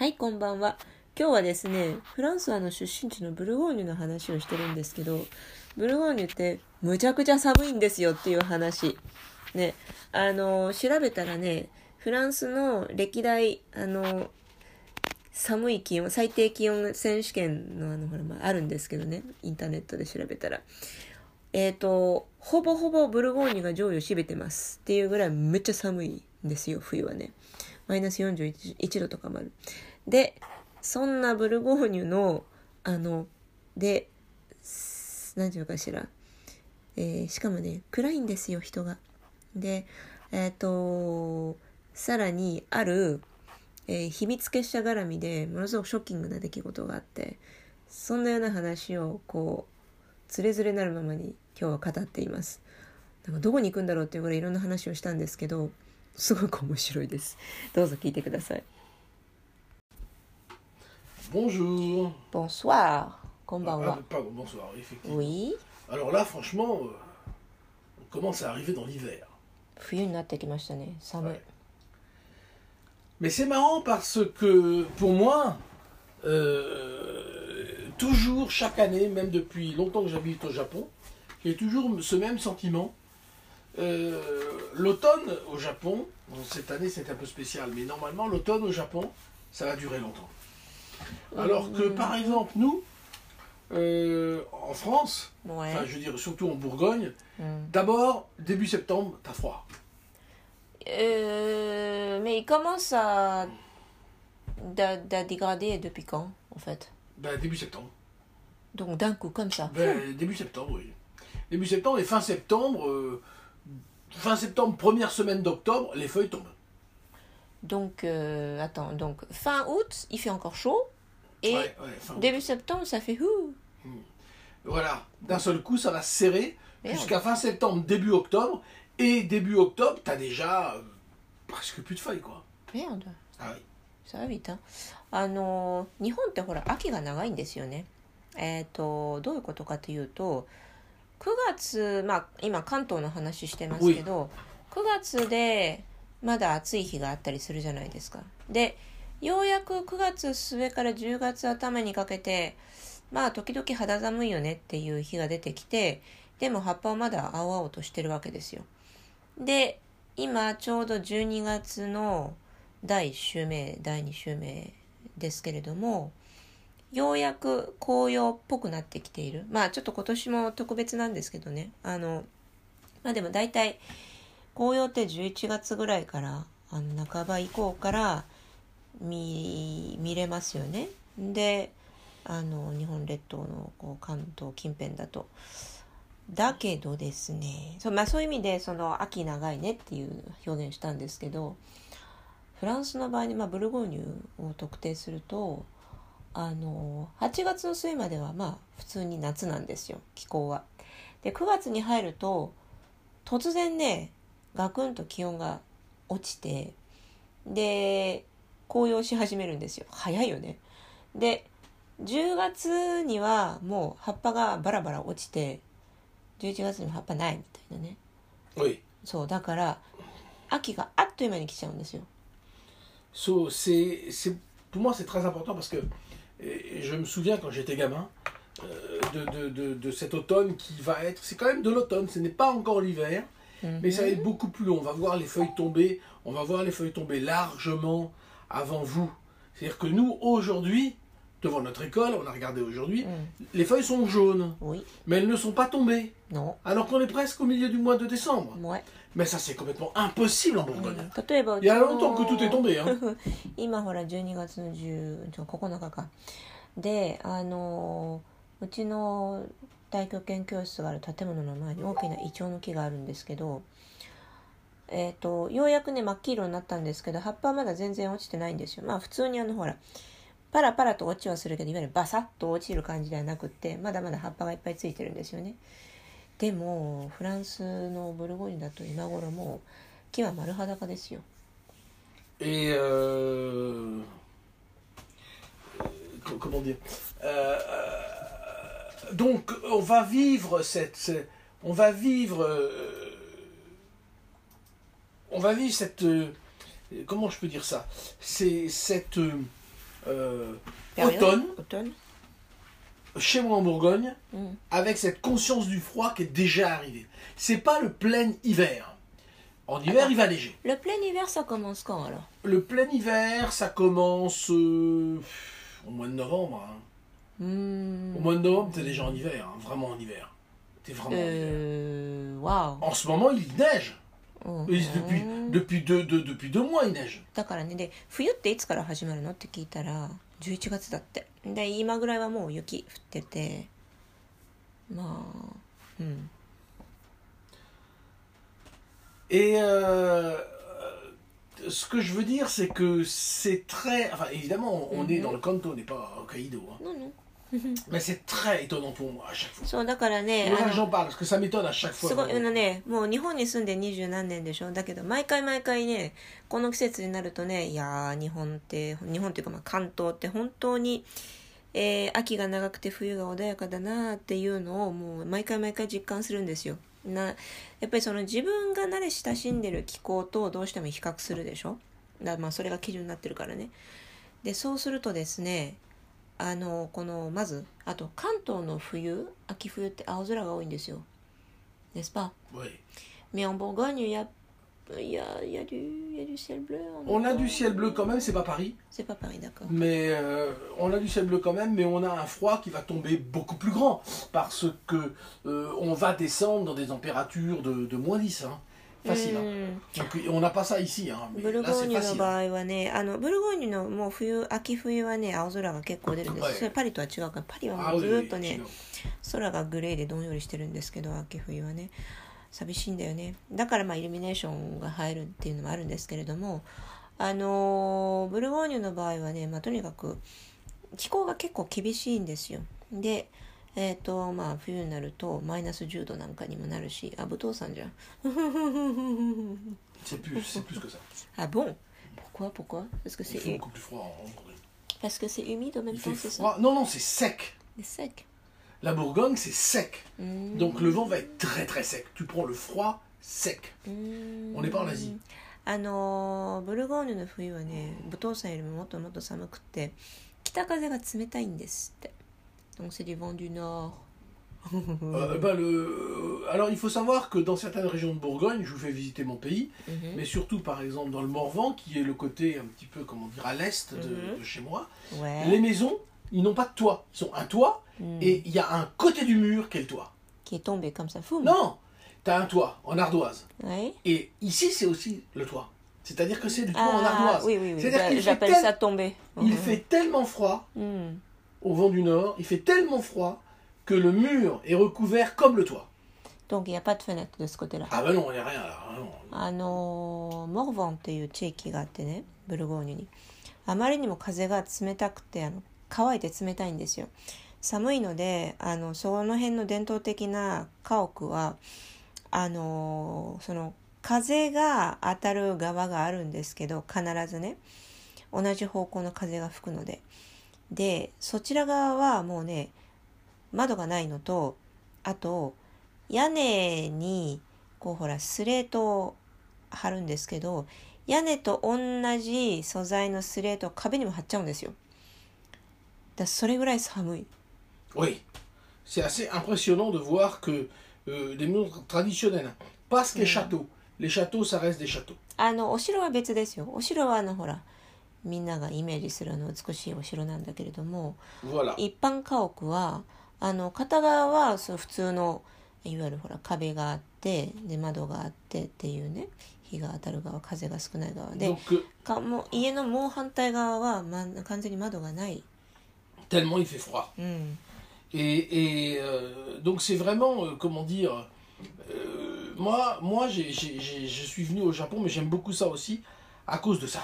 はい、こんばんは。今日はですね、フランスはの出身地のブルゴーニュの話をしてるんですけど、ブルゴーニュってむちゃくちゃ寒いんですよっていう話。ね、あの、調べたらね、フランスの歴代、あの、寒い気温、最低気温選手権のあの、ほら、まあ、あるんですけどね、インターネットで調べたら。えっ、と、ほぼほぼブルゴーニュが上位を占めてますっていうぐらいめっちゃ寒いんですよ、冬はね。マイナス41度とかもある。で、そんなブルゴーニュの、あの、で、何て言うかしら。えー、しかもね、暗いんですよ、人が。で、えっ、ー、と、さらに、ある、えー、秘密結社絡みでものすごくショッキングな出来事があって、そんなような話を、こう、つれづれなるままに今日は語っています。なんかどこに行くんだろうっていうぐらいいろんな話をしたんですけど、すごく面白いです。どうぞ聞いてください。Bonjour. Bonsoir. Konbanwa. Ah, pardon, bonsoir, effectivement. Oui. Alors là, franchement, euh, on commence à arriver dans l'hiver. Ouais. Mais c'est marrant parce que pour moi, euh, toujours, chaque année, même depuis longtemps que j'habite au Japon, j'ai toujours ce même sentiment. Euh, l'automne au Japon, bon, cette année c'est un peu spécial, mais normalement l'automne au Japon, ça va durer longtemps. Alors que, par exemple, nous, euh, en France, Ouais. je veux dire, surtout en Bourgogne, Mm. d'abord, début septembre, t'as froid. Euh, mais il commence à, d'a dégrader depuis quand, en fait? Ben, début septembre. Donc d'un coup, comme ça. Ben, début septembre, oui. Début septembre et fin septembre, euh, fin septembre, première semaine d'octobre, les feuilles tombent. Donc, euh, attends, donc fin août, il fait encore chaud. Et Ouais, ouais, fin août. début septembre, ça fait ouh. Voilà, d'un seul coup, ça va se serrer Merde. jusqu'à fin septembre, début octobre. Et début octobre, t'as déjà euh, presque plus de feuilles, quoi. Merde. Ah oui. さあ、ビタあの日本ってほら秋が長いんですよね。えっ、とどういうことかというと9月まあ今関東の話してますけど9月で まだ暑い日があったりするじゃないですか。でようやく9月末から10月頭にかけてまあ時々肌寒いよねっていう日が出てきてでも葉っぱはまだ青々としてるわけですよ。で今ちょうど12月の第1週目第2週目ですけれどもようやく紅葉っぽくなってきているまあちょっと今年も特別なんですけどねあのまあでも大体紅葉って11月ぐらいからあの半ば以降から見れますよねであの日本列島のこう関東近辺だとだけどですねそう,、まあ、そういう意味でその秋長いねっていう表現したんですけどフランスの場合に、まあ、ブルゴーニュを特定するとあの8月の末まではまあ普通に夏なんですよ気候は。で9月に入ると突然ねガクンと気温が落ちてで紅葉し始めるんですよ早いよね。で10月にはもう葉っぱがバラバラ落ちて11月には葉っぱないみたいなね.そうだから秋があっという間に来ちゃうんですよ。So, c'est, c'est- pour moi, c'est très important parce que euh, je me souviens quand j'étais gamin euh, de, de, de, de cet automne qui va être. C'est quand même de l'automne, ce n'est pas encore l'hiver, mais ça va être beaucoup plus long. On va voir les feuilles tomber, on va voir les feuilles tomber largement avant vous. C'est-à-dire que nous, aujourd'hui, devant notre école, on a regardé aujourd'hui, Mm. les feuilles sont jaunes, Oui, mais elles ne sont pas tombées, non, alors qu'on est presque au milieu du mois de décembre. ouais. Mais ça, c'est complètement impossible en Bourgogne. 例えばうち Il y a の longtemps que tout est tombé. Hein. 今ほら12月の10ちょ9日かであのうちの 大学研教室がある建物の前に大きなイチョウの木があるんですけどえっ、とようやくね真っ黄色になったんですけど葉っぱはまだ全然落ちてないんですよ。まあ普通にあのほらパラパラと落ちはするけどいわゆるバサッと落ちる感じではなくってまだまだ葉っぱがいっぱいついてるんですよね。でもフランスのブルゴーニュだと今頃もう木は丸裸ですよ。Et euh, co- comment dire? Euh, euh, Donc on va vivre cette, ce- on va vivre, euh, on va vivre cette, euh, comment je peux dire ça? C'est cette, euh, automne, Automne. chez moi en Bourgogne, Mm. avec cette conscience du froid qui est déjà arrivée. C'est pas le plein hiver. En hiver, Attends. il va neiger. Le plein hiver, ça commence quand alors? Le plein hiver, ça commence au mois de novembre. hein. Hmm. Au mois de novembre, t'es déjà en hiver, hein, vraiment en hiver. T'es vraiment en hiver. Euh. Waouh. En ce moment, il neige. Mm. Et Depuis, depuis, deux, deux- depuis deux mois, il neige. だからねで冬っていつから始まるのって聞いたら11月だってで今ぐらいはもう雪降っててまあうん。 Et euh, ce que je veux dire, c'est que c'est très. Enfin, évidemment, on est Mhm. dans le Kanto, on n'est pas au Kaido. hein. なの Mais c'est très étonnant pour moi à chaque fois. そうだからね j'en parle, parce que ça m'étonne à chaque fois. すごいあのねもう日本に住んで二十何年でしょ？だけど毎回毎回ねこの季節になるとねいやー日本って日本っていうかまあ関東って本当に、えー秋が長くて冬が穏やかだなっていうのをもう毎回毎回実感するんですよなやっぱりその自分が慣れ親しんでる気候とどうしても比較するでしょ？だまあそれが基準になってるからねでそうするとですねあのこのまずあと関東の冬秋冬って青空が多いんですよn'est-ce pas Oui. Mais en Bourgogne, il y a, il y a, il y a, du, il y a du ciel bleu. en On a Bourgogne. du ciel bleu quand même, c'est pas Paris, C'est pas pareil, d'accord. mais euh, on a du ciel bleu quand même, mais on a un froid qui va tomber beaucoup plus grand parce que euh, on va descendre dans des températures de, de moins 10, hein. On n'a pas ça ici, hein, mais ブルゴ là ー c'est ニュの facile. 場合はね、あのブルゴーニュのもう冬、秋冬はね、青空が結構出るんです。はいそれパリとは違うから、パリは Ah もうずっとね空がグレーでどんよりしてるんですけど、秋冬はね、寂しいんだよね。だからまあイルミネーションが入るっていうのもあるんですけれども、あのーブルゴーニュの場合はね、まあとにかく気候が結構厳しいんですよ。で、えっ、とまあ冬になるとマイナス10度なんかにもなるし、あ、武藤さんじゃん。Ah bon Pourquoi Pourquoi Parce que c'est parce que c'est humide en même temps, c'est ça. Non, non, c'est sec. C'est sec. La Bourgogne, c'est sec. Mm. Donc le vent va être très très sec. Tu prends le froid sec. Mm. On n'est pas en Asie. あのーブルゴーニュの冬はね武藤さんよりももっともっと寒くって北風が冷たいんですって Donc c'est du vent du nord Euh, ben, le... Alors il faut savoir que dans certaines régions de Bourgogne, je vous fais visiter mon pays, Mhm. mais surtout par exemple dans le Morvan, qui est le côté un petit peu, comment dire, à l'est de, Mhm. de chez moi, Ouais. les maisons, ils n'ont pas de toit. Ils ont un toit Mm. et il y a un côté du mur qui est le toit. Qui est tombé comme ça. Foum. Non Tu as un toit en ardoise. Ouais. Et ici, c'est aussi le toit. C'est-à-dire que c'est du toit en Ah, ardoise. oui, oui, oui. Fait J'appelle tel- ça tomber. Il Mhm. fait tellement froid Mm. Au vent du nord, il fait tellement froid que le mur est recouvert comme le toit. Donc il n'y a pas de fenêtre de ce côté-là. Ah ben non, il n'y a rien là. ah non. あのーモルヴォンっていう地域があってねブルゴーニュにあまりにも風が冷たくてあの乾いて冷たいんですよ寒いのであのその辺の伝統的な家屋はあのーその風が当たる側があるんですけど必ずね同じ方向の風が吹くのででそちら側はもうね窓がないのとあと屋根にこうほらスレートを貼るんですけど屋根と同じ素材のスレートを壁にも貼っちゃうんですよだそれぐらい寒い Oui, c'est assez impressionnant de voir que euh, des murs traditionnels, pas ce qu'est château. Les châteaux, ça reste des châteaux. あのお城は別ですよお城はあのほらみんながイメージするあの美しいお城なんだけれども.一般家屋はあの片側はそう普通のいわゆるほら壁があってで窓があってっていうね日が当たる側風が少ない側で euh, かもう家のもう反対側は、ま、完全に窓がない、tellement il fait froid. うん、Et, et, euh, donc c'est vraiment, euh, comment dire, euh, moi, moi j'ai- j'ai- j'ai- je suis venu au Japon, mais j'aime beaucoup ça aussi à cause de ça.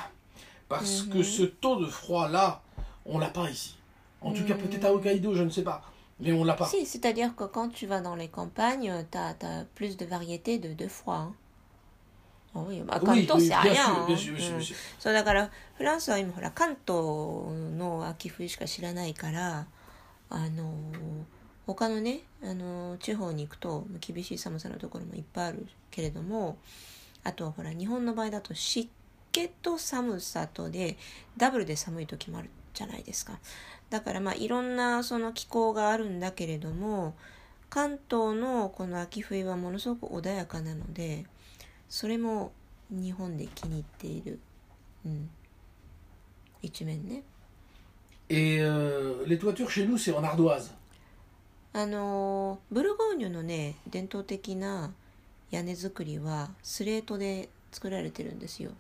Parce que ce taux de froid-là, on l'a pas ici. En tout cas, peut-être à Hokkaido, je ne sais pas. Mais on l'a pas. Si, c'est-à-dire que quand tu vas dans les campagnes, tu as, plus de variété de, de froid. hein. Ah oui, bah,関 Oui, 東 oui, c'est rien. bien sûr, hein. bien sûr, bien sûr, うん bien sûr. そうだからフランスは今ほら関東の秋冬しか知らないからあの他のねあの地方に行くと厳しい寒さのところもいっぱいあるけれどもあとはほら日本の場合だと湿 気と寒さとでダブルで寒い時もあるじゃないですかだからまあいろんなその気候があるんだけれども関東のこの秋冬はものすごく穏やかなのでそれも日本で気に入っている、うん、一面ね Et euh, les toitures chez nous, c'est en ardoise. あのブルゴーニュのね伝統的な屋根作りはスレートで作られてるんですよ。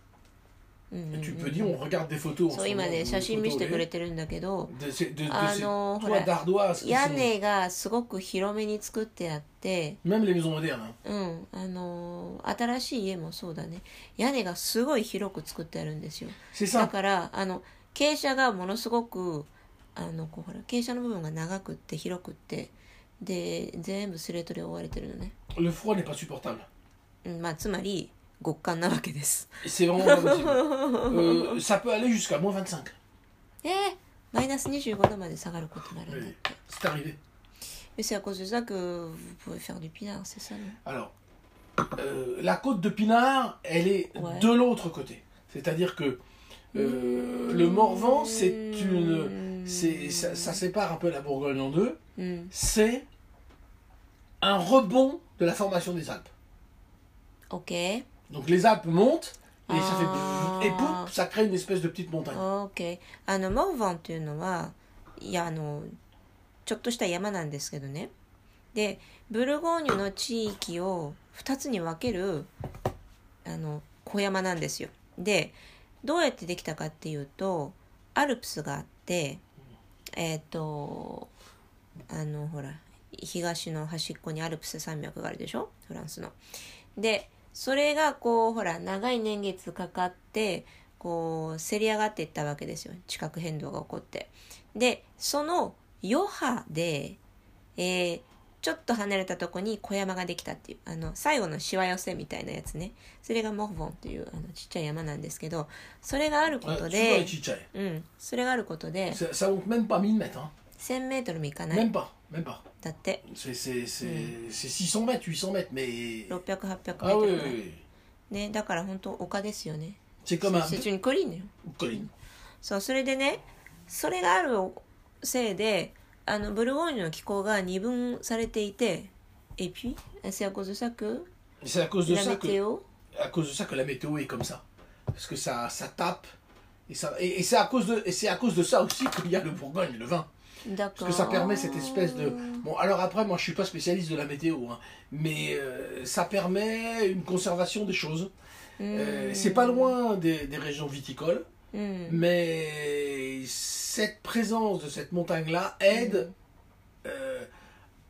うん、今ね写真見せてくれてるんだけどあの屋根がすごく広めに作ってあってうんあの新しい家もそうだね。屋根がすごい広く作ってあるんですよ。だからあの傾斜がものすごくあのこうほら傾斜の部分が長くて広くてで全部スレートで覆われてるのね、うん、まあつまり極寒なわけです Et C'est vraiment pas possible. Euh, ça peut aller jusqu'à moins 25. えー、マイナス25度まで下がることもあるんだっ Oui, て c'est arrivé. Mais c'est à cause de ça que vous pouvez faire du pinard, c'est ça, non Alors, euh, la côte de Pinard, elle est Ouais. de l'autre côté. C'est-à-dire que euh, le Morvan, c'est une, c'est, ça, ça sépare un peu la Bourgogne en deux. うん。 C'est un rebond de la formation des Alpes. OK。 Donc les Alpes montent et ça Ah. fait et pouf, ça crée une espèce de petite montagne. OK。あの、モーヴァンっていうのは、いや、あの、ちょっとした山なんですけどね。で、ブルゴーニュの地域を2つに分ける、あの、小山なんですよ。で、どうやってできたかっていうと、アルプスがあって、えっ、と、あの、ほら、東の端っこにアルプス山脈があるでしょ？フランスの。で、それがこう、ほら、長い年月かかって、こう、せり上がっていったわけですよ。地殻変動が起こって。で、その余波で、えーちょっと離れたとこに小山ができたっていう、あの、最後のしわ寄せみたいなやつね。それがモフボンっていう、あの、ちっちゃい山なんですけど、それがあることで.うん、それがあることで、Ça, ça monte même pas 1000 mètres. Hein. 1000メートルもいかない。Même pas, même pas. だって、 C'est, c'est, c'est, c'est 600 mètres, 800 mètres, mais... 600、800メー Ah ト oui, ル oui, ぐらい。 oui. ね、だから本当丘ですよね。 C'est comme un c'est une colline よ。 colline. そう、それでね、それがあるせいで、あの、ブルゴーニュの気候が二分されていて、et puis, c'est à cause de ça que Et c'est à cause de la ça que, météo, à cause de ça que la météo est comme ça. Parce que ça, ça tape. Et, ça, et, et c'est à cause de, et c'est à cause de ça aussi qu'il y a le Bourgogne, le vin. d'accord. Parce que ça permet cette espèce de. Bon, alors après, moi, je suis pas spécialiste de la météo, hein, mais euh, ça permet une conservation des choses. Euh, c'est pas loin des, des régions viticoles, うん。 mais cette présence de cette montagne-là aide euh,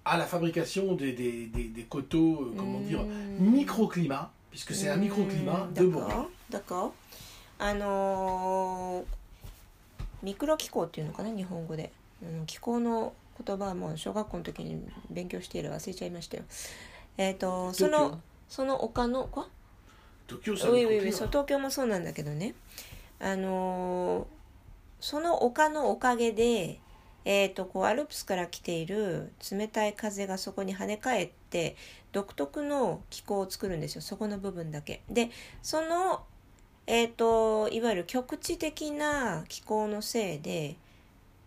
à la fabrication des, des, des, des coteaux, euh, comment dire, microclimat, puisque c'est un microclimat de Bourgogne. D'accord. あのーミクロ気候っていうのかな日本語で、 うん、気候の言葉はもう小学校の時に勉強している忘れちゃいましたよ。えっ、とそのその丘のこ Tokyo, c'est un ウィウィウィ microclimat. そう東京もそうなんだけどね。あのーその丘のおかげでえー、とこうアルプスから来ている冷たい風がそこに跳ね返って独特の気候を作るんですよ。そこの部分だけ。でそのえー、といわゆる局地的な気候のせいで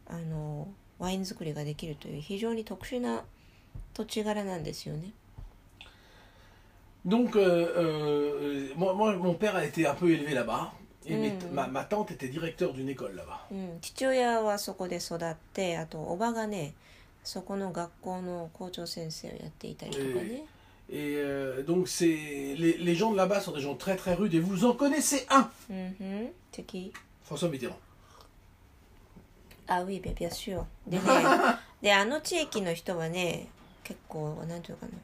あのワイン作りができるという非常に特殊な土地柄なんですよね Donc, euh, euh, moi, moi, mon père a été un peu élevé là-bas. Et mes- Mhm. ma, ma tante était directeur d'une école là-bas. うん、父親はそこで育ってあとおばがねそこの学校の校長先生をやっていたりとかね、Et euh, donc, c'est les, les gens de là-bas sont des gens très très rudes. Et vous en connaissez un うんふん敵 François Mitterrand. あウィーベビアシュでねであの地域の人はね結構なんていうのかな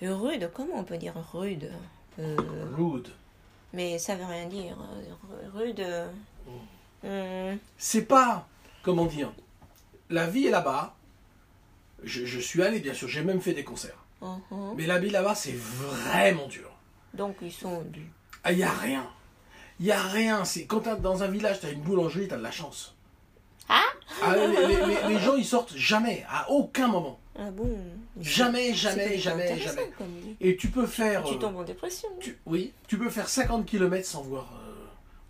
rude comment on peut dire rude Euh, Rude. mais ça veut rien dire rude うん、 C'est pas, comment dire, la vie est là-bas. Je, je suis allé, bien sûr, j'ai même fait des concerts. うんふん Mais la vie là-bas, c'est vraiment dur. donc ils sont du Il n'y a rien. Il n'y a rien. C'est Quand t'as- dans un village, tu as une boulangerie, tu as de la chance. Ah les, les- les- les gens, ils sortent jamais, à aucun moment. ah bon Jamais, C'est jamais, plutôt jamais, intéressant jamais. comme vie. Et tu peux faire... tu euh, tombes en dépression tu- oui, tu peux faire 50 km sans voir,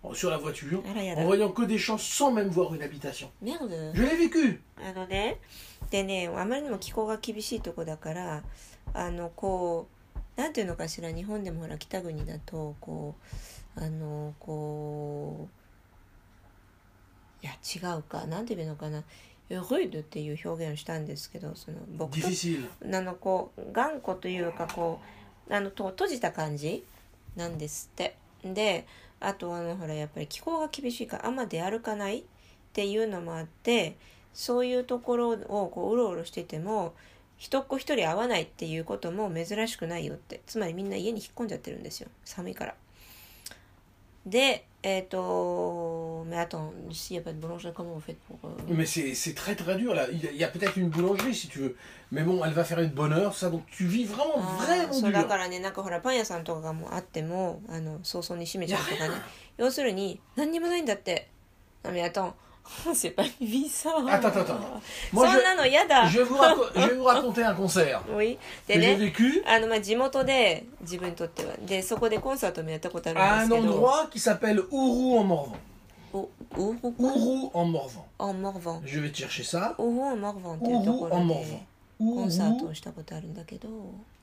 euh, sur la voiture, あらや en だ voyant que des champs sans même voir une habitation. メルド Je l'ai vécu. あのねでねあまりにも気候が厳しいとこだからあのこうなんていうのかしら日本でもほら北国だとこうあのこう いや違うか。なんていうのかな。ルードっていう表現をしたんですけどその僕と.あのこう頑固というかこうあのと閉じた感じなんですって。であとあのほらやっぱり気候が厳しいからあんま出歩かないっていうのもあってそういうところをこううろうろしてても一っ子一人会わないっていうことも珍しくないよって。つまりみんな家に引っ込んじゃってるんですよ。寒いから でえっ、とmais attends s'il y a pas de boulangerie comment on fait pour euh, Mais c'est c'est très très dur là. Il y a, il y a peut-être une boulangerie si tu veux. Mais bon, elle va faire une bonne heure, ça. Donc tu vis vraiment, あー vraiment そうだ dur. からねなんかほらパン屋さんとかがもうあってもあの早々に閉めちゃうとかね要するに何にもないんだってあmais attends C'est pas une vie, ça. Attends, attends, attends. Moi, je, je, vais vous je vais vous raconter un concert. Oui. Que j'ai vécu. À un endroit qui s'appelle Ourou en Morvan. Ourou en Morvan. En Morvan. Je vais te chercher ça. Ourou en Morvan. Ourou en Morvan. コンサートをしたことあるんだけど。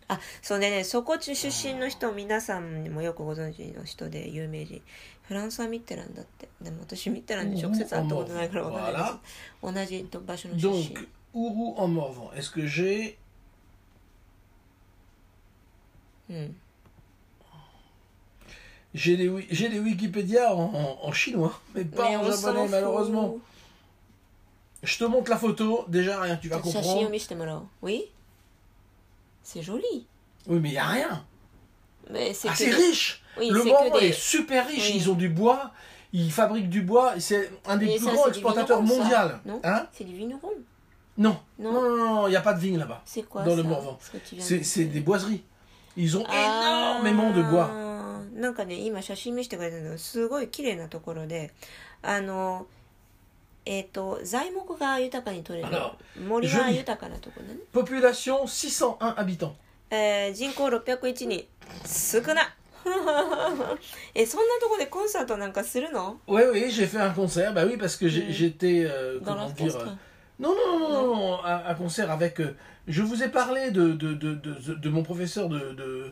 あそうでねそこ出身の人皆さんにもよくご存知の人で有名人フランスはミッテランだってでも私ミッテランで直接会ったことないから分かんない同じ場所の出身 Ourou en Morvan. Est-ce que j'ai. うん J'ai j'ai les Wikipédia en, en- en chinois, mais pas ね en japonais ふ malheureusement. Je te montre la photo, déjà rien, tu vas comprendre. Oui C'est joli Oui, mais il n'y a rien. Mais c'est Ah, que c'est des- riche Oui, Le c'est Morvan que des- est super riche, Oui. ils ont du bois, ils fabriquent du bois, c'est un des Mais plus ça, grands c'est du exploitateurs vigneron, ça. mondiaux. Non Hein C'est du vigneron non. Non. non, non, non, il n'y a pas de vigne là-bas. C'est quoi Dans le ça Morvan. ce que tu viens de C'est dire c'est des boiseries. Ils ont Ah. énormément de bois. あーなんかね今写真見せてくれたのすごい綺麗なところであの えっ、と材木が豊かに取れる Alors, 森が joli. 豊かなところね、 Population 601 habitants. えー人口601人少なえそんなとこでコンサートなんかするの Oui, oui, j'ai fait un concert. Bah oui, parce que j'ai- Mm. j'étais. euh, dans comment dire l'orchestre euh, Non, non, non, non, non, un, un concert avec. euh, je vous ai parlé de, de, de, de, de mon professeur de, de-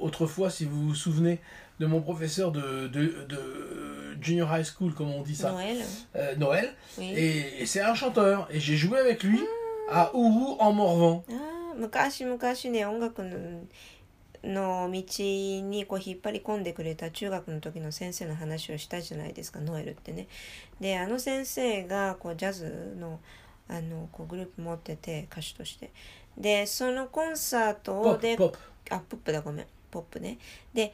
Autrefois, si vous vous souvenez, de mon professeur de, de, de junior high school, comme on dit ça, Noël euh, Noël. oui Et, et c'est un chanteur. Et j'ai joué avec lui à Ourou en Morvan. あー昔昔ね音楽のの道にこう引っ張り込んでくれた中学の時の先生の話をしたじゃないですかノエルってね。であの先生がこうジャズのあのこうグループ持ってて歌手としてでそのコンサートを Pop, で pop. あポップだごめんポップねで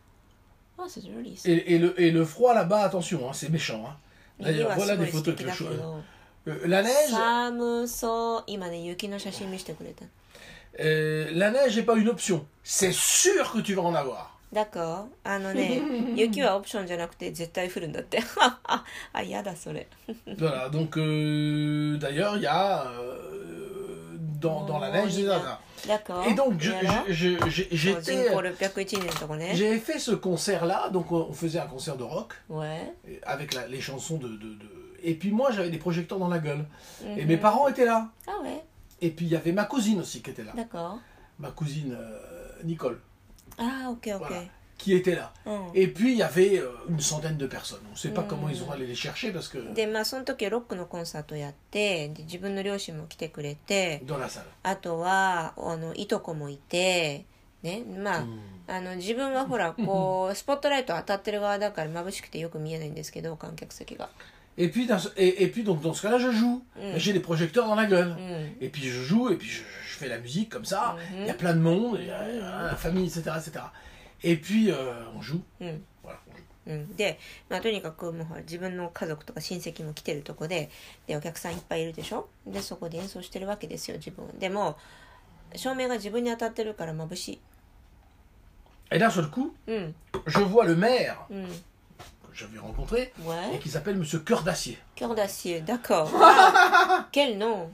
Ah c'est joli ça Et, et le, et le froid là-bas, attention, hein, c'est méchant. hein. 家 D'ailleurs, はす voilà ご des い素 photos 敵 que だ je... けど Euh, la neige, 寒そう今ね雪の写真見せてくれた euh, la neige n'est pas une option. C'est sûr que tu vas en avoir. だからあのね雪はオプションじゃなくて絶対降るんだってあ嫌だそれ Voilà, donc euh, d'ailleurs, il y a euh, dans, la neige des. D'accord. Et donc, j'ai euh, fait ce concert-là. Donc, euh, on faisait un concert de rock. Ouais. Avec les chansons de, Et puis, moi, j'avais des projecteurs dans la gueule. Et mhm. mes parents étaient là. Ah ouais. Et puis, il y avait ma cousine aussi qui était là. D'accord. Ma cousine euh, Nicole. Ah, ok, ok qui était là. うん、 Et puis il y avait euh, une centaine de personnes. On ne sait pas Mm. comment ils ont allé les chercher parce que でまあその時はロックのコンサートやってで自分の両親も来てくれて dans la salle. あとはあのいとこもいてねまあ,、 Mm. あの自分はほらこうスポットライト当たってる側だから眩しくてよく見えないんですけど観客席が。 Et puis, dans ce- et, et puis donc dans ce cas-là, je joue. Mm. J'ai des projecteurs dans la gueule. うん、 Et puis je joue, et puis je, je fais la musique comme ça. Il Mhm. y a plein de monde, il y a, la famille, etc. etc. Et puis euh, on joue. うん、で、まあ、とにかくもう自分の家族とか親戚も来てるとこででお客さんいっぱいいるでしょでそこで演奏してるわけですよ自分でも照明が自分に当たってるから眩しい Et d'un seul coup, うん、je vois le maire うん、que j'avais rencontré et ouais qui s'appelle Monsieur Cœur d'Acier. cœur d'acier d'accord Wow. quel nom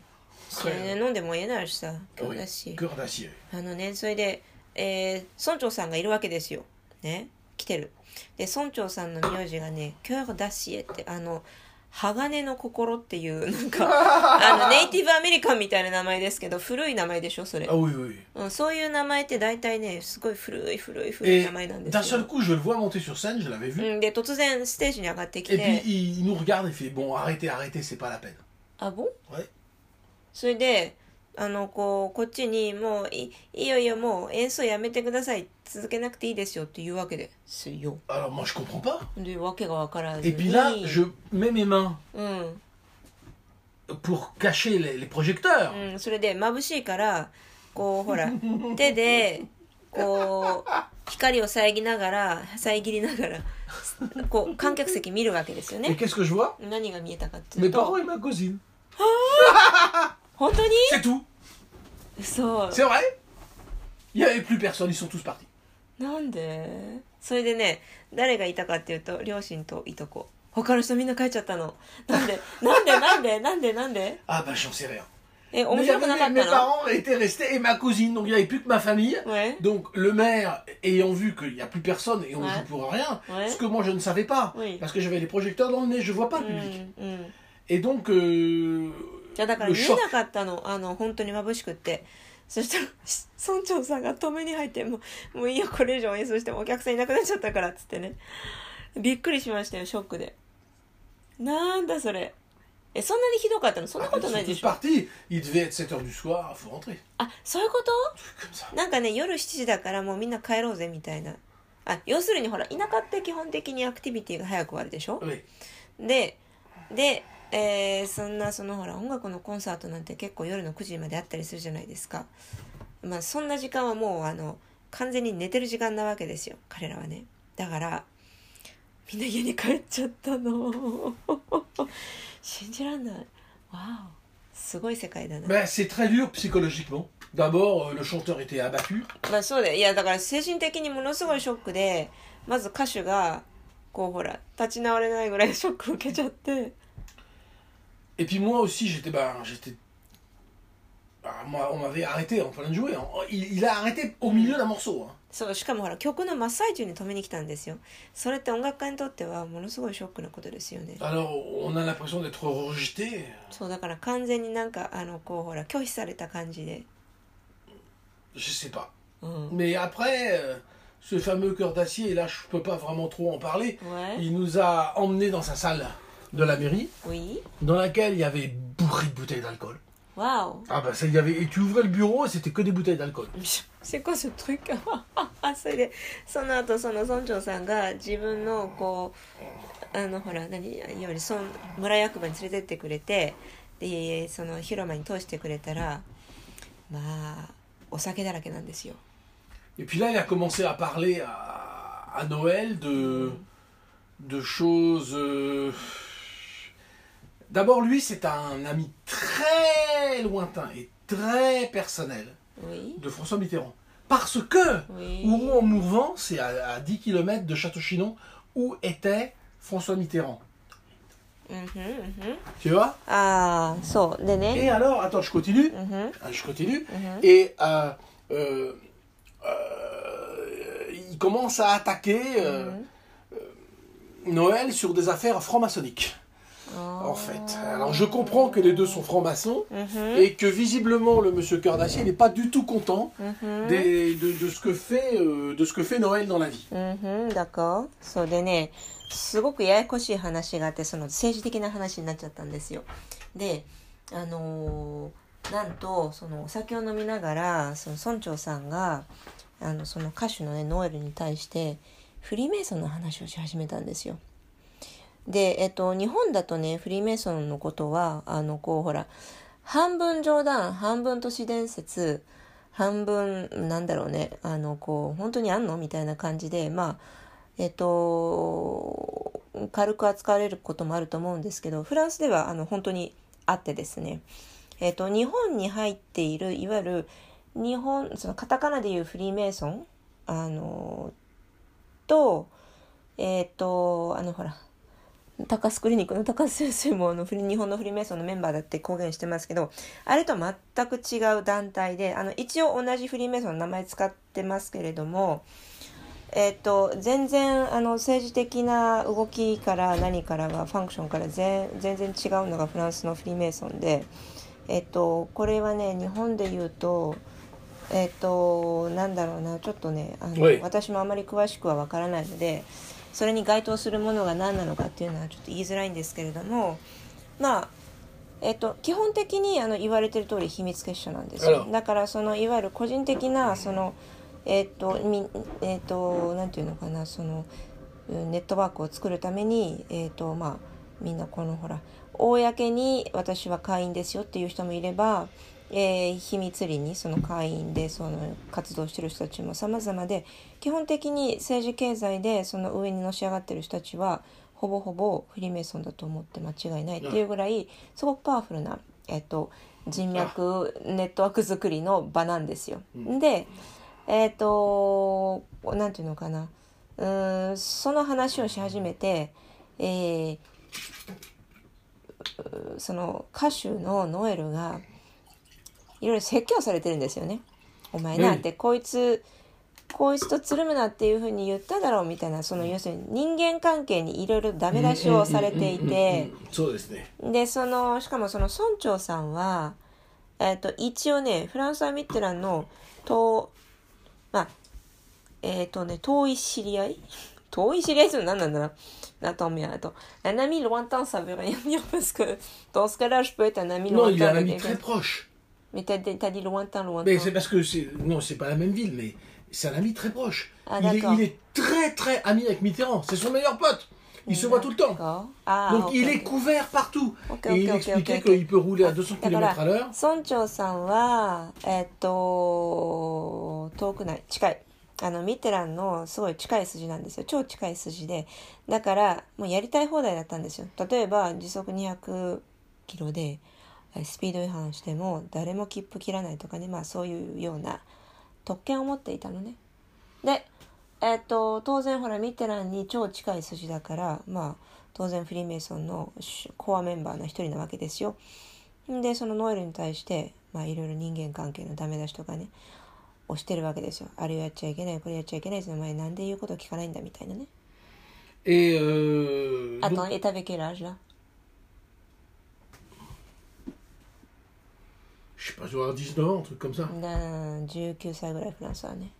それ飲んでも言えないしさ cœur Oui, d'acier Cœur d'Acier. あのねそれで、えー村長さんがいるわけですよね来てるで村長さんの名字がね「キョーダシエ」ってあの鋼の心っていうなんか あのネイティブアメリカンみたいな名前ですけど古い名前でしょそれ Ah、oui, oui. うん、そういう名前って大体ねすごい古い古い古い名前なんで d'un すよ seul、coup, je le vois monter sur scène, je l'avais vu. うん、で突然ステージに上がってき Et puis て il, nous regarde et fait Bon, arrêtez, arrêtez, c'est pas la peine. あぼ Ouais. それであのこうこっちにもういいいよいいよもう演奏やめてください。続けなくていいですよって言うわけですよ。Alors moi, je comprends pas. でわけが分からず Et に puis là, je mets mes mains うん、pour cacher les, les projecteurs. うん、それで眩しいからこうほら 手でこう光を遮りながら遮りながらこう観客席見るわけですよ Et ね qu'est-ce que je vois 何が見えたかってい Mes うと。Parents et ma cousine. 本当に C'est tout. そう C'est vrai Il n'y avait plus personne, ils sont tous partis. なんでそれでね誰がいたかっていうと両親といとこ他の人みんな帰っちゃったのなんでなんでなんでなんでなんで Ah bah j'en sais rien. え Mais 面 il y 白く avait- なかっ mes たの parents étaient restés et ma cousine, donc il n'y avait plus que ma famille. Ouais. Donc le maire, ayant vu qu'il n'y a plus personne et on Ouais. joue pour rien, Ouais. ce que moi je ne savais pas, Oui. parce que j'avais les projecteurs dans le nez, je vois pas う le public. んうん Et donc euh, いやだから見え.なかったのあの本当に眩しくってそしたら 村長さんが止めに入ってもうもういいよこれ以上演奏してもお客さんいなくなっちゃったからっつってねびっくりしましたよショックでなんだそれえそんなにひどかったの？そんな ah, ことないでしょ？partis. Il devait être 7h du soir, faut rentrer. あそういうこと？なんかね夜7時だからもうみんな帰ろうぜみたいなあ要するにほら田舎って基本的にアクティビティが早く終わるでしょ？でで、えーそんなそのほら音楽のコンサートなんて結構夜の9時まであったりするじゃないですか。まあそんな時間はもうあの完全に寝てる時間なわけですよ。彼らはね。だからみんな家に帰っちゃったの。信じらんない。わお。すごい世界だな。C'est très dur psychologiquement. D'abord, euh, le chanteur était abattu. まあそうだよ。いやだから精神的にものすごいショックでまず歌手がこうほら立ち直れないぐらいショック受けちゃって Et puis moi aussi, j'étais. Ben, j'étais. Ah, moi, on m'avait arrêté en train de jouer. hein. Il, il a arrêté au milieu d'un morceau. hein. そうしかもほら曲の真っ最中に止めに来たんですよそれって音楽家にとってはものすごいショックなことですよね Alors, on a l'impression d'être rejeté. そうだから完全になんかあのこうほら拒否された感じで Je sais pas. うん Mais après, euh, ce fameux cœur d'acier, là, je peux pas vraiment trop en parler. Ouais. Il nous a emmenés dans sa salle de la mairie, Oui dans laquelle il y avait bourré de bouteilles d'alcool. わお Ah bah ça, il y avait. Et tu ouvrais le bureau et c'était que des bouteilles d'alcool. C'est quoi ce truc それでその後その村長さんが自分のこうあのほら何より村村役場に連れてってくれてでその広間に通してくれたらまあお酒だらけなんですよ Et puis là, il a commencé à parler à, à Noël de, de choses. euh, D'abord, lui, c'est un ami très lointain et très personnel de François Mitterrand. Parce que oui. Ouron-Mourvent, c'est à, 10 km de Château-Chinon, où était François Mitterrand. Mhm, mhm. Tu vois? Ah, so, Et alors, attends, je continue. Mhm. Ah, je continue. Et euh, euh, il commence à attaquer euh, Noël sur des affaires franc-maçonniques. En fait. Alors je comprends que les deux sont francs-maçons et que visiblement le monsieur Cœur d'Acier n'est pas du tout content des- de, de ce que fait, euh, de ce que fait Noël dans la vie. うんふんだかそうでねすごくややこしい話があってその政治的な話になっちゃったんですよであのーなんとそのお酒を飲みながらその村長さんがあのその歌手のねノエルに対してフリーメイソンの話をし始めたんですよで、えっと、日本だとねフリーメイソンのことはあのこうほら半分冗談半分都市伝説半分なんだろうねあのこう本当にあんの？みたいな感じでまあえっと、軽く扱われることもあると思うんですけど、フランスではあの本当にあってですね、えっと、日本に入っている、いわゆる日本、そのカタカナでいうフリーメイソン、あの、と、えっと、あのほら、高須クリニックの高須先生もあの日本のフリーメイソンのメンバーだって公言してますけどあれとは全く違う団体であの一応同じフリーメイソンの名前使ってますけれどもえっと、全然あの政治的な動きから何からがファンクションから全全然違うのがフランスのフリーメイソンで、えっと、これはね日本で言うとえっとなんだろうなちょっとねあの私もあまり詳しくは分からないのでそれに該当するものが何なのかっていうのはちょっと言いづらいんですけれどもまあえっと、基本的にあの言われてる通り秘密結社なんですよ。だからそのいわゆる個人的なそのえっ、とみえっ、となんていうのかなそのネットワークを作るためにえっ、とまあみんなこのほら公に私は会員ですよっていう人もいれば、えー、秘密裏にその会員でその活動してる人たちも様々で基本的に政治経済でその上にのし上がってる人たちはほぼほぼフリーメイソンだと思って間違いないっていうぐらいすごくパワフルな、えっと、人脈ネットワーク作りの場なんですよ。でえっ、ー、と、なんていうのかな。うん、その話をし始めて、えー、その歌手のノエルが、いろいろ説教されてるんですよね。お前なって、こいつ、こいつとつるむなっていうふうに言っただろうみたいな、その要するに人間関係にいろいろダメ出しをされていて、そうですね。で、その、しかもその村長さんは、えっ、ー、と、一応ね、フランスはミッテランの党、まあ、えっ、ー、とね、遠い知り合い？遠い知り合いって何なんだろう？Attends, mais attends. Un ami lointain, ça veut rien dire parce que dans ce cas-là, je peux être un ami non, lointain. Non, il est un ami très proche. Mais t'as as dit lointain, lointain. Mais c'est parce que c'est. Non, c'est pas la même ville, mais c'est un ami très proche. Ah, il, est, il, est, très très ami avec Mitterrand. C'est son meilleur pote. Il se voit tout le temps. Ah, Donc il est couvert partout. et il expliquait qu'il peut rouler à 200 km à l'heure. 村長さんは、えっと、遠くない、近い。あの、ミテランのすごい近い筋なんですよ。超近い筋で。だから、もうやりたい放題だったんですよ。例えば、時速200キロで、 スピード違反しても、誰も切符切らないとかね、まあそういうような特権を持っていたのね。で、えっと、当然ほら、ミテランに超近い筋だから、まあ、当然フリーメイソンのコアメンバーの一人なわけですよ。で、そのノエルに対して、まあいろいろ人間関係のダメ出しとかね、押してるわけですよ。あれやっちゃいけない、これやっちゃいけないその前なんで言うこと聞かないんだみたいなね。えー、Attends, et quel âge là Je sais pas, je dois avoir 19 ans, un truc comme ça. 19歳ぐらいフランスはね。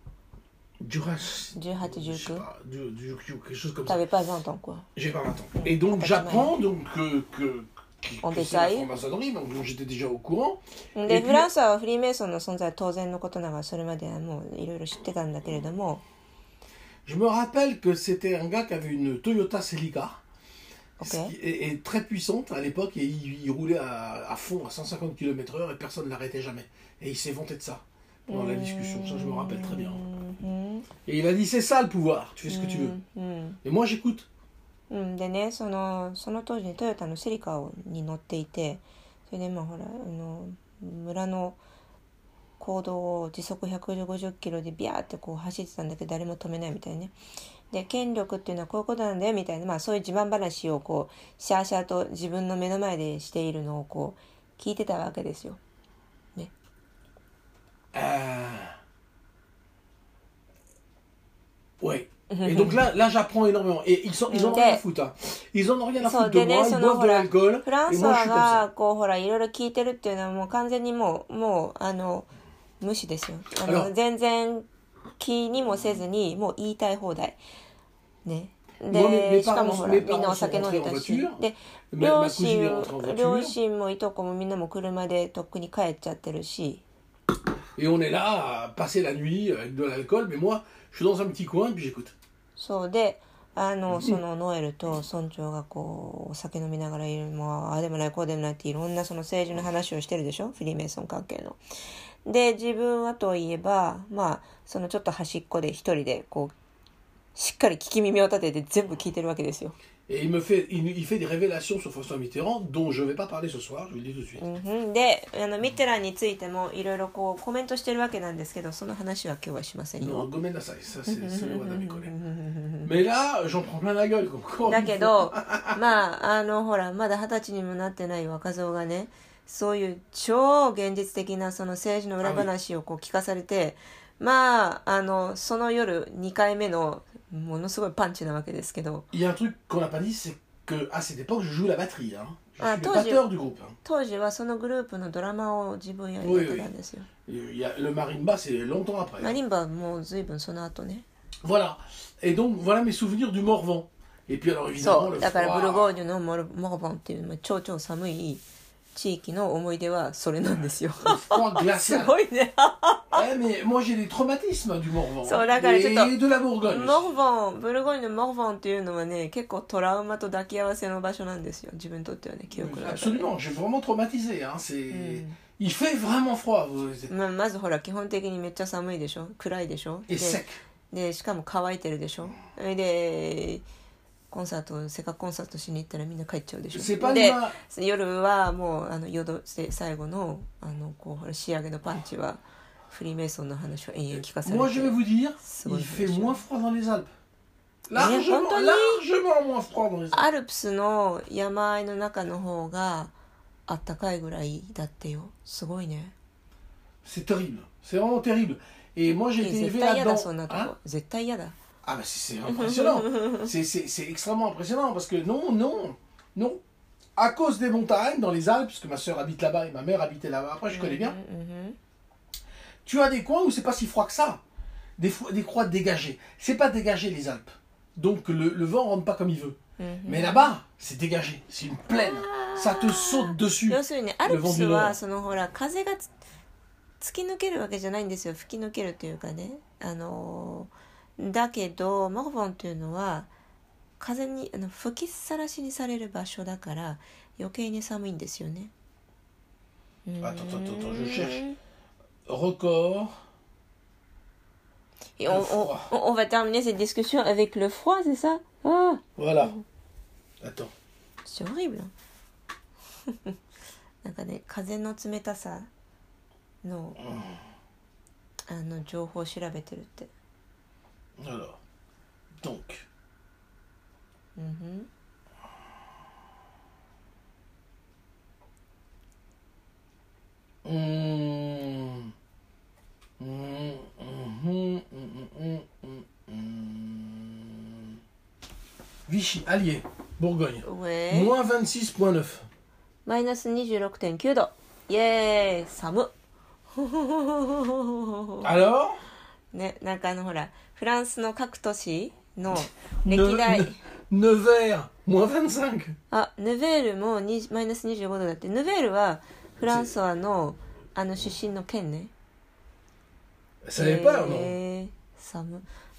18, 18 je sais pas, du, du, quelque chose comme T'avais ça. pas 20 ans, quoi. J'ai pas 20 ans. Et donc j'apprends donc que, que, que, en que détail. la franc-maçonnerie, donc j'étais déjà au courant. で、フランスはフリーメイソンの存在は当然のことながら、それまではもういろいろ知ってたんだけれども。Je me rappelle que c'était un gars qui avait une Toyota Celica. Okay. Et, et, très puissante à l'époque et il, il roulait à, à, fond à 150 km/h et personne ne l'arrêtait jamais. Et il s'est vanté de ça pendant la discussion, ça je me rappelle très bien. Et il a dit c'est ça le pouvoir, tu fais ce que tu veux. Et moi j'écoute. でねそのその当時にトヨタのセリカに乗っていてそれでまあほらあの村の行動を時速150キロでビャーってこう走ってたんだけど誰も止めないみたいなね。 で権力っていうのはこういうことなんだよみたいな、まあ、そういう自慢話をこうシャーシャーと自分の目の前でしているのをこう聞いてたわけですよ。ね。Euh... Ouais. Et donc là, là j'apprends énormément. Et ils, sont, ils en ont rien à foutre. Hein. Ils en ont rien à foutre de moi, ils boivent de l'alcool. フランスがこうほらいろいろ聞いてるっていうのはもう完全にもうもうあの無視ですよ。あの全然気にもせずにもう言いたい放題。ね。で、しかもほら、みんなお酒飲んでたし。で、両親、両親もいとこもみんなも車でとっくに帰っちゃってるし。Et on est là à passer la nuit avec de l'alcool, mais moi, je suis dans un petit coin, puis j'écoute. そうで、あの、そのノエルと村長がこう、お酒飲みながらいる、もう、ああでもない、こうでもないっていろんなその政治の話をしてるでしょ？フリーメイソン関係の。で、自分はといえば、まあ、そのちょっと端っこで一人で、こう、しっかり聞き耳を立てて全部聞いてるわけですよ。で、あの、ミテランについてもいろいろこうコメントしてるわけなんですけど、その話は今日はしませんよ。ごめんなさい。それはダメこれ。だけど、まあ、あの、ほら、まだ二十歳にもなってない若造がね、そういう超現実的なその政治の裏話をこう聞かされて、まあ、あの、その夜2回目のものすごいパンチなわけですけど。Ah, 当,時当時はそのグループのドラマを自分やりたんですよ。マリンバもう随分その後ね。Voilà. Et donc, voilà mes souvenirs du、だからブルゴーニュのモーヴォンっていう超超寒い。地域の思い出はそれなんですよ。すごいね。そうだからちょっとモーボンブルゴーニュのモーボンっていうのはね結構トラウマと抱き合わせの場所なんですよ。自分にとってはね記憶が。Il fait vraiment froid. ま,まずほら基本的にめっちゃ寒いでしょ？暗いでしょ？で,しかも乾いてるでしょ？Et コンサートセカコンサートしに行ったらみんな帰っちゃうでしょ。で夜はもうあの夜最後の,あのこう仕上げのパンチはフリーメイソンの話を延々聞かせて。もらってもらってもらの山あいの中の方が暖かいぐらいだってよ。すごいね。絶対嫌だそんなとこ。絶対嫌だ。Ah bah c'est c'est impressionnant. c'est, c'est, c'est extrêmement impressionnant parce que non, non, non. À cause des montagnes dans les Alpes, puisque ma soeur habite là-bas et ma mère habitait là-bas, après je connais bien, うんうん tu as des coins où c'est pas si froid que ça. Des, fo- des croix dégagées. C'est pas dégagé les Alpes. Donc le, le vent rentre pas comme il veut. うんうん Mais là-bas, c'est dégagé. C'est une plaine. Ça te saute dessus. 要するにアルプスルヴォンデュノはそのほら風がつ突き抜けるわけじゃないんですよ吹き抜けるというかねあのー だけどモルボンっていうのは風にあの吹きさらしにされる場所だから余計に寒いんですよね Attends, attends, attends, je cherche. Record. Et on, on- on va terminer cette discussion avec le froid, c'est ça Ah, Voilà. Attends. c'est horrible. なんかね、風の冷たさの、あの情報を調べてるって。Alors. Donc. うんふん Hum. Hum, hum, hum, hum, hum, hum, hum. Vichy, Allier, Bourgogne. 上 Moins 26.9. マイナス26.9度。イエーイ寒っ Alors ね、なんかあのほら、 フランスの各都市の歴代。ヌヴェーあヌヴェールもマイナス25度だって。ヌヴェールはフランソワの,あの出身の県ね。それやっぱり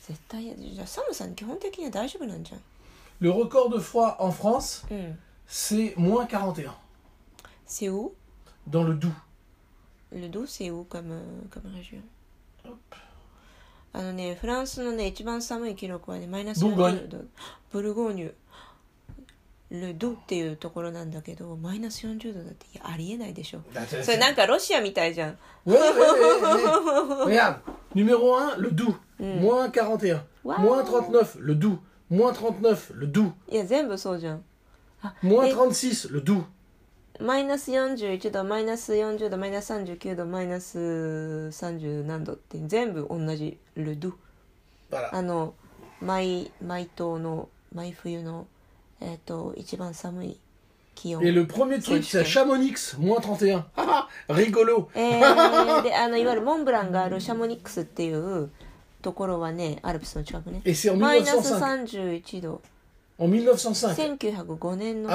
絶対やさに基本的には大丈夫なんじゃん。Le record de froid en、うん、あのね、フランスのね、一番寒い記録はね、マイナス40度。ブルゴーニュ、ルドっていうところなんだけど、マイナス40度だってありえないでしょ。それなんかロシアみたいじゃん。えー、えー、ええー、え。regarde、numéro 1、ルドゥ、モア41、モア39、ルドゥ、モア39、ルドゥ。いや、全部そうじゃん。モア36、ルドゥ。マイナス41度マイナス40度マイナス39度マイナス30何度って全部同じルドゥ.あの毎毎冬の毎冬のえっ、と一番寒い気温 Et le premier truc, c'est Chamonix, moins 31. Ah, ah, rigolo. えー、であのいわゆるモンブランがあるシャモニックスっていうところはねアルプスの近くね Et c'est en マイナス 1905. 31度 En 1905. 1905年の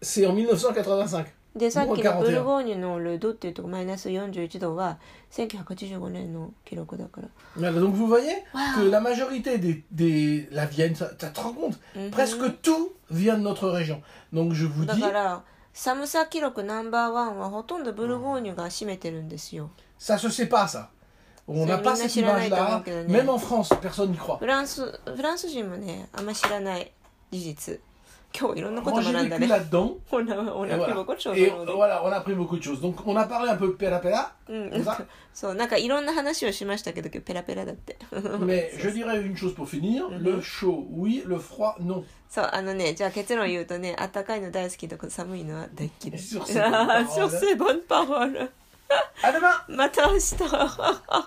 C'est en 1985. でさっきもう41のブルゴーニュのルドっていうとこマイナス41度は1985年の記録だから Voilà, donc vous voyez Waouh. que la majorité des, des la Vienne, ça, ça te rend compte Mhm. Presque tout vient de notre région. Donc je vous だ dis, から寒さ記録ナンバーワンはほとんどブルゴーニュが占めてるんですよ ça se sait pas ça. On n'a pas cette image-là. Même en France, personne n'y croit. フランスフランス人もねあんま知らない事実 今日いろんなこと学んだね on a, on a voilà. beaucoup de choses Et voilà, on a appris beaucoup de choses. Donc, on a parlé un peu comme ça. そうなんかいろんな話をしましたけどペラペラだって Mais je dirais une chose pour finir. Le chaud, oui. Le froid, non. そうあのねじゃあ結論言うとねあったかいの大好きだけど寒いのは大嫌い. Sur ces bonnes paroles À demain また明日